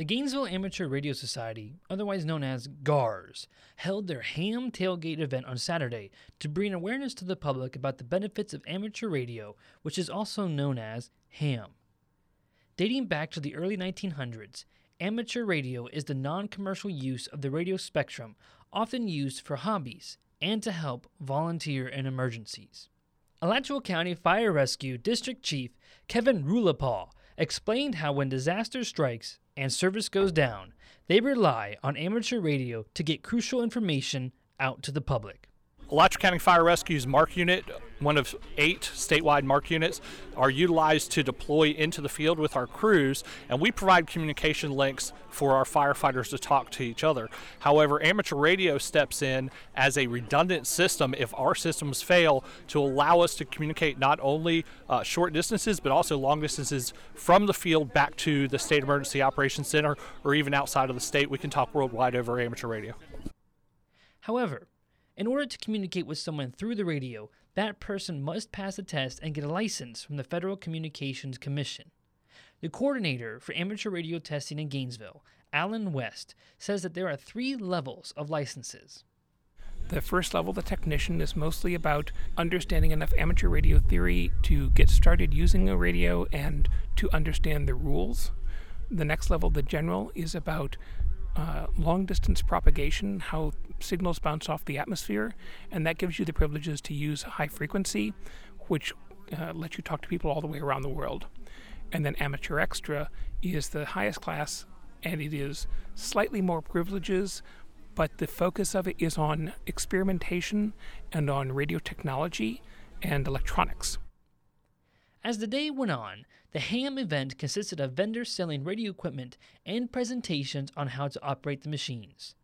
The Gainesville Amateur Radio Society, otherwise known as GARS, held their ham tailgate event on Saturday to bring awareness to the public about the benefits of amateur radio, which is also known as ham. Dating back to the early 1900s, amateur radio is the non commercial use of the radio spectrum, often used for hobbies and to help volunteer in emergencies. Alachua County Fire Rescue District Chief Kevin Rulapal explained how when disaster strikes and service goes down, they rely on amateur radio to get crucial information out to the public. Alachua County Fire Rescue's MARC unit, one of eight statewide MARC units, are utilized to deploy into the field with our crews, and we provide communication links for our firefighters to talk to each other. However, amateur radio steps in as a redundant system if our systems fail to allow us to communicate not only uh, short distances but also long distances from the field back to the State Emergency Operations Center or even outside of the state. We can talk worldwide over amateur radio. However, in order to communicate with someone through the radio, that person must pass a test and get a license from the Federal Communications Commission. The coordinator for amateur radio testing in Gainesville, Alan West, says that there are three levels of licenses. The first level, the technician, is mostly about understanding enough amateur radio theory to get started using a radio and to understand the rules. The next level, the general, is about uh, long distance propagation, how signals bounce off the atmosphere, and that gives you the privileges to use high frequency, which uh, lets you talk to people all the way around the world. And then amateur extra is the highest class, and it is slightly more privileges, but the focus of it is on experimentation and on radio technology and electronics. As the day went on, the HAM event consisted of vendors selling radio equipment and presentations on how to operate the machines.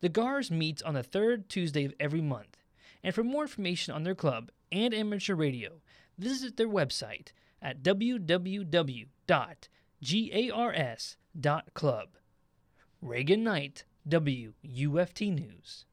The GARS meets on the third Tuesday of every month, and for more information on their club and amateur radio, visit their website at www.gars.club. Reagan Knight, WUFT News.